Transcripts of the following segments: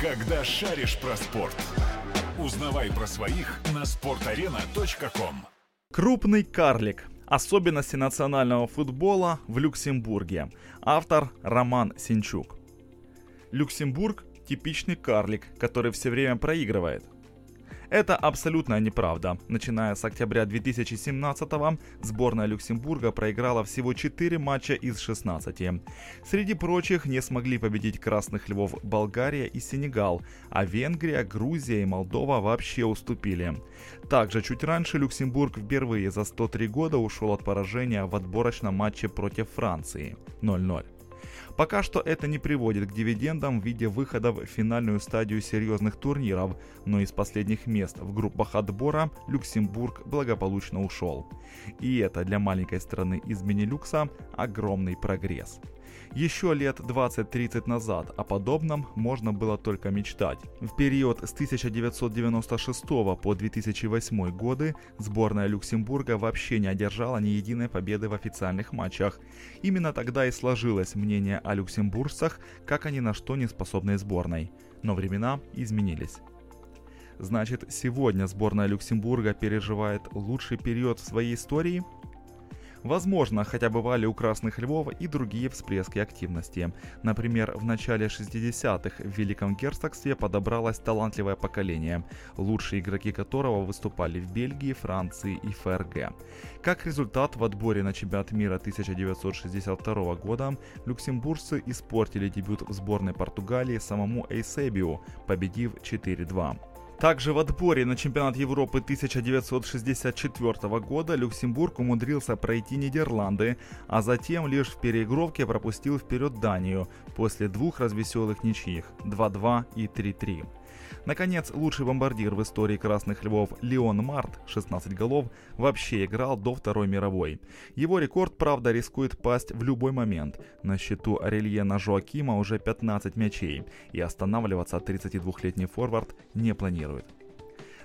Когда шаришь про спорт. Узнавай про своих на sportarena.com. Крупный карлик. Особенности национального футбола в Люксембурге. Автор Роман Синчук. Люксембург – типичный карлик, который все время проигрывает – это абсолютная неправда. Начиная с октября 2017-го сборная Люксембурга проиграла всего 4 матча из 16. Среди прочих не смогли победить красных львов Болгария и Сенегал, а Венгрия, Грузия и Молдова вообще уступили. Также чуть раньше Люксембург впервые за 103 года ушел от поражения в отборочном матче против Франции 0-0. Пока что это не приводит к дивидендам в виде выхода в финальную стадию серьезных турниров, но из последних мест в группах отбора Люксембург благополучно ушел. И это для маленькой страны из Бенилюкса огромный прогресс. Еще лет 20-30 назад о подобном можно было только мечтать. В период с 1996 по 2008 годы сборная Люксембурга вообще не одержала ни единой победы в официальных матчах. Именно тогда и сложилось мнение о люксембуржцах, как они на что не способной сборной. Но времена изменились. Значит, сегодня сборная Люксембурга переживает лучший период в своей истории – Возможно, хотя бывали у Красных Львов и другие всплески активности. Например, в начале 60-х в Великом Герцогстве подобралось талантливое поколение, лучшие игроки которого выступали в Бельгии, Франции и ФРГ. Как результат, в отборе на чемпионат мира 1962 года люксембуржцы испортили дебют в сборной Португалии самому Эйсебио, победив 4-2. Также в отборе на чемпионат Европы 1964 года Люксембург умудрился пройти Нидерланды, а затем лишь в переигровке пропустил вперед Данию после двух развеселых ничьих 2-2 и 3-3. Наконец, лучший бомбардир в истории Красных Львов Леон Март, 16 голов, вообще играл до Второй мировой. Его рекорд, правда, рискует пасть в любой момент. На счету Арельена Жоакима уже 15 мячей, и останавливаться 32-летний форвард не планирует.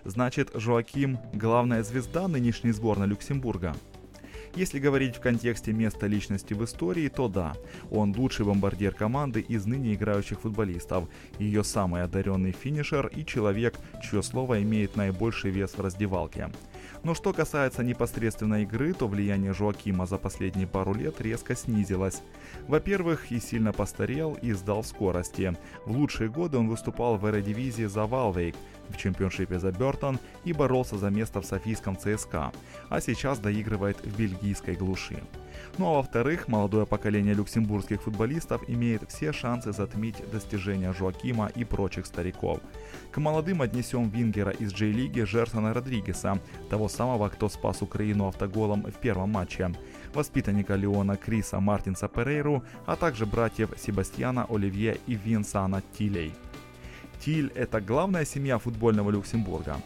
Значит, Жоаким – главная звезда нынешней сборной Люксембурга – если говорить в контексте места личности в истории, то да, он лучший бомбардир команды из ныне играющих футболистов, ее самый одаренный финишер и человек, чье слово имеет наибольший вес в раздевалке. Но что касается непосредственной игры, то влияние Жоакима за последние пару лет резко снизилось. Во-первых, и сильно постарел и сдал скорости. В лучшие годы он выступал в эродивизии за Валвейк, в чемпионшипе за Бертон и боролся за место в Софийском ЦСКА, а сейчас доигрывает в бельгийской глуши. Ну а во-вторых, молодое поколение люксембургских футболистов имеет все шансы затмить достижения Жоакима и прочих стариков. К молодым отнесем вингера из Джей-лиги Жерсона Родригеса, того самого, кто спас Украину автоголом в первом матче, воспитанника Леона Криса Мартинса Перейру, а также братьев Себастьяна Оливье и Винсана Тилей. Тиль – это главная семья футбольного Люксембурга.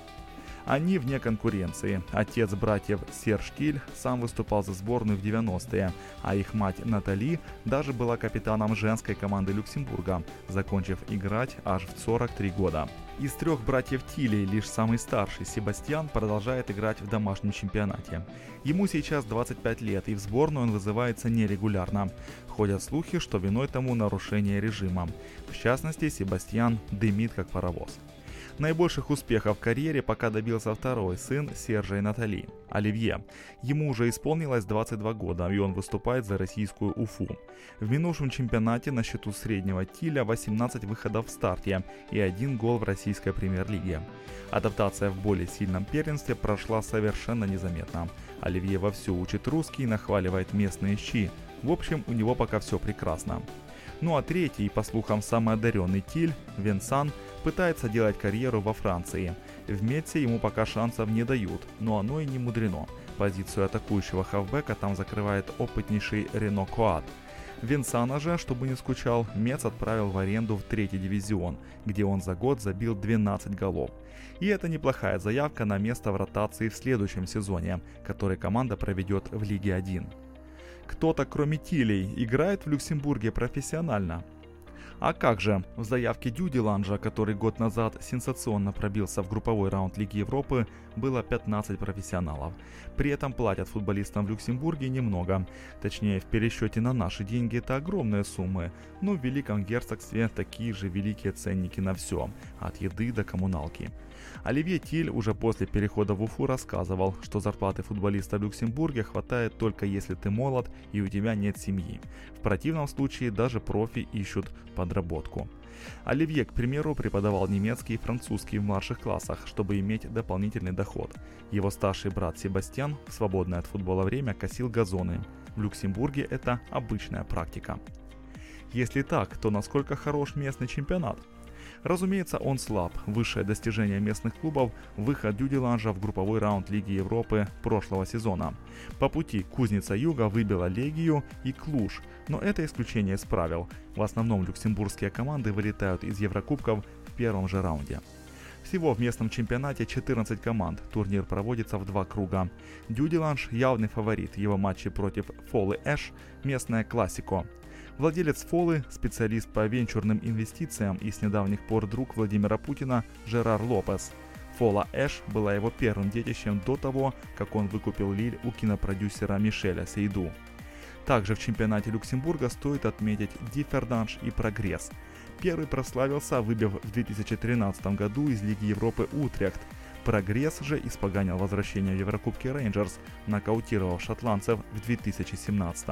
Они вне конкуренции. Отец братьев Серж Тиль сам выступал за сборную в 90-е, а их мать Натали даже была капитаном женской команды Люксембурга, закончив играть аж в 43 года. Из трех братьев Тилей лишь самый старший, Себастьян, продолжает играть в домашнем чемпионате. Ему сейчас 25 лет, и в сборную он вызывается нерегулярно. Ходят слухи, что виной тому нарушение режима. В частности, Себастьян дымит как паровоз. Наибольших успехов в карьере пока добился второй сын Сержа и Натали, Оливье. Ему уже исполнилось 22 года, и он выступает за российскую Уфу. В минувшем чемпионате на счету среднего Тиля 18 выходов в старте и один гол в российской премьер-лиге. Адаптация в более сильном первенстве прошла совершенно незаметно. Оливье вовсю учит русский и нахваливает местные щи. В общем, у него пока все прекрасно. Ну а третий, по слухам, самый одаренный Тиль, Венсан, пытается делать карьеру во Франции. В Метсе ему пока шансов не дают, но оно и не мудрено. Позицию атакующего хавбека там закрывает опытнейший Рено Коат. Винсана же, чтобы не скучал, Мец отправил в аренду в третий дивизион, где он за год забил 12 голов. И это неплохая заявка на место в ротации в следующем сезоне, который команда проведет в Лиге 1. Кто-то, кроме Тилей, играет в Люксембурге профессионально. А как же, в заявке Дюди Ланжа, который год назад сенсационно пробился в групповой раунд Лиги Европы, было 15 профессионалов. При этом платят футболистам в Люксембурге немного. Точнее, в пересчете на наши деньги это огромные суммы, но в Великом Герцогстве такие же великие ценники на все, от еды до коммуналки. Оливье Тиль уже после перехода в Уфу рассказывал, что зарплаты футболиста в Люксембурге хватает только если ты молод и у тебя нет семьи. В противном случае даже профи ищут подработку. Оливье, к примеру, преподавал немецкий и французский в младших классах, чтобы иметь дополнительный доход. Его старший брат Себастьян в свободное от футбола время косил газоны. В Люксембурге это обычная практика. Если так, то насколько хорош местный чемпионат? Разумеется, он слаб. Высшее достижение местных клубов – выход Дюдиланжа в групповой раунд Лиги Европы прошлого сезона. По пути Кузница Юга выбила Легию и Клуш, но это исключение из правил. В основном люксембургские команды вылетают из Еврокубков в первом же раунде. Всего в местном чемпионате 14 команд. Турнир проводится в два круга. Дюдиланж – явный фаворит. Его матчи против Фолы Эш – местная классико. Владелец Фолы, специалист по венчурным инвестициям и с недавних пор друг Владимира Путина Жерар Лопес. Фола Эш была его первым детищем до того, как он выкупил Лиль у кинопродюсера Мишеля Сейду. Также в чемпионате Люксембурга стоит отметить Дифферданш и Прогресс. Первый прославился, выбив в 2013 году из Лиги Европы Утрехт. Прогресс же испоганил возвращение в Еврокубке Рейнджерс, нокаутировав шотландцев в 2017.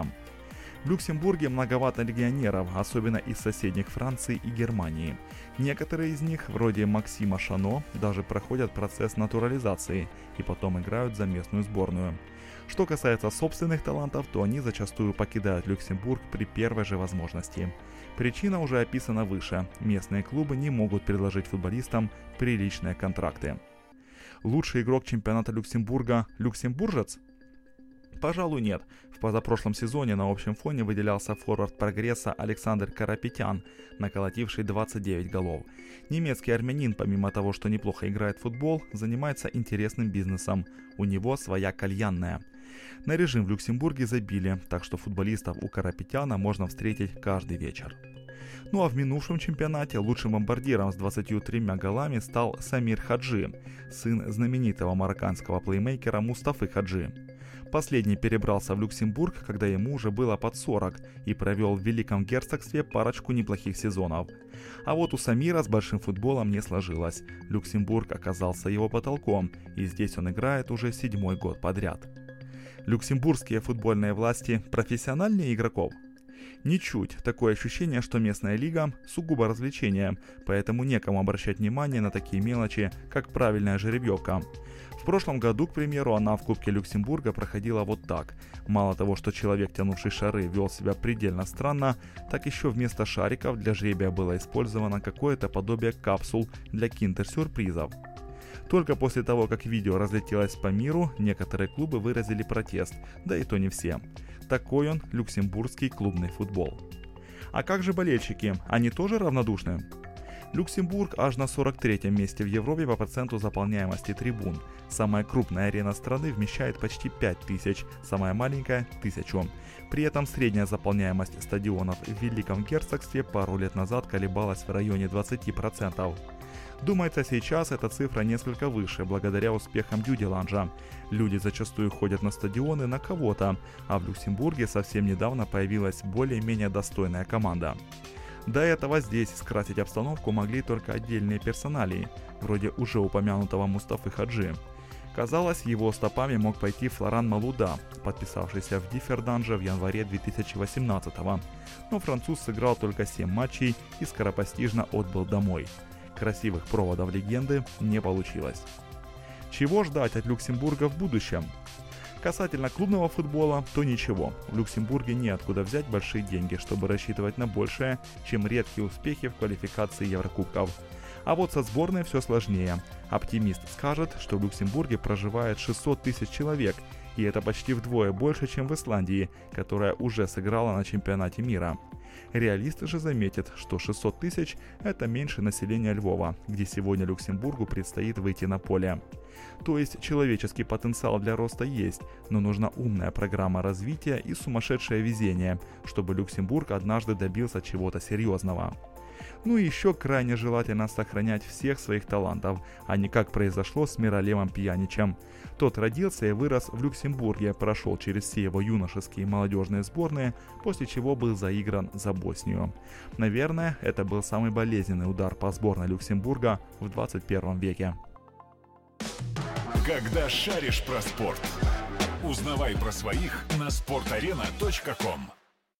В Люксембурге многовато легионеров, особенно из соседних Франции и Германии. Некоторые из них, вроде Максима Шано, даже проходят процесс натурализации и потом играют за местную сборную. Что касается собственных талантов, то они зачастую покидают Люксембург при первой же возможности. Причина уже описана выше. Местные клубы не могут предложить футболистам приличные контракты. Лучший игрок чемпионата Люксембурга – люксембуржец? Пожалуй, нет. В позапрошлом сезоне на общем фоне выделялся форвард прогресса Александр Карапетян, наколотивший 29 голов. Немецкий армянин, помимо того, что неплохо играет в футбол, занимается интересным бизнесом. У него своя кальянная. На режим в Люксембурге забили, так что футболистов у Карапетяна можно встретить каждый вечер. Ну а в минувшем чемпионате лучшим бомбардиром с 23 голами стал Самир Хаджи, сын знаменитого марокканского плеймейкера Мустафы Хаджи. Последний перебрался в Люксембург, когда ему уже было под 40, и провел в Великом Герцогстве парочку неплохих сезонов. А вот у Самира с большим футболом не сложилось. Люксембург оказался его потолком, и здесь он играет уже седьмой год подряд. Люксембургские футбольные власти профессиональнее игроков? Ничуть. Такое ощущение, что местная лига – сугубо развлечение, поэтому некому обращать внимание на такие мелочи, как правильная жеребьевка. В прошлом году, к примеру, она в Кубке Люксембурга проходила вот так. Мало того, что человек, тянувший шары, вел себя предельно странно, так еще вместо шариков для жребия было использовано какое-то подобие капсул для киндер-сюрпризов. Только после того, как видео разлетелось по миру, некоторые клубы выразили протест, да и то не все. Такой он люксембургский клубный футбол. А как же болельщики? Они тоже равнодушны? Люксембург аж на 43-м месте в Европе по проценту заполняемости трибун. Самая крупная арена страны вмещает почти 5000, самая маленькая – 1000. При этом средняя заполняемость стадионов в Великом Герцогстве пару лет назад колебалась в районе 20%. Думается, сейчас эта цифра несколько выше, благодаря успехам Дюдиланжа. Люди зачастую ходят на стадионы на кого-то, а в Люксембурге совсем недавно появилась более-менее достойная команда. До этого здесь скрасить обстановку могли только отдельные персоналии, вроде уже упомянутого Мустафы Хаджи. Казалось, его стопами мог пойти Флоран Малуда, подписавшийся в Дифферданже в январе 2018 -го. но француз сыграл только 7 матчей и скоропостижно отбыл домой. Красивых проводов легенды не получилось. Чего ждать от Люксембурга в будущем? Касательно клубного футбола, то ничего. В Люксембурге неоткуда взять большие деньги, чтобы рассчитывать на большее, чем редкие успехи в квалификации Еврокубков. А вот со сборной все сложнее. Оптимист скажет, что в Люксембурге проживает 600 тысяч человек, и это почти вдвое больше, чем в Исландии, которая уже сыграла на чемпионате мира. Реалисты же заметят, что 600 тысяч – это меньше населения Львова, где сегодня Люксембургу предстоит выйти на поле. То есть человеческий потенциал для роста есть, но нужна умная программа развития и сумасшедшее везение, чтобы Люксембург однажды добился чего-то серьезного. Ну и еще крайне желательно сохранять всех своих талантов, а не как произошло с Миролемом Пьяничем. Тот родился и вырос в Люксембурге, прошел через все его юношеские и молодежные сборные, после чего был заигран за Боснию. Наверное, это был самый болезненный удар по сборной Люксембурга в 21 веке. Когда шаришь про спорт, узнавай про своих на sportarena.com.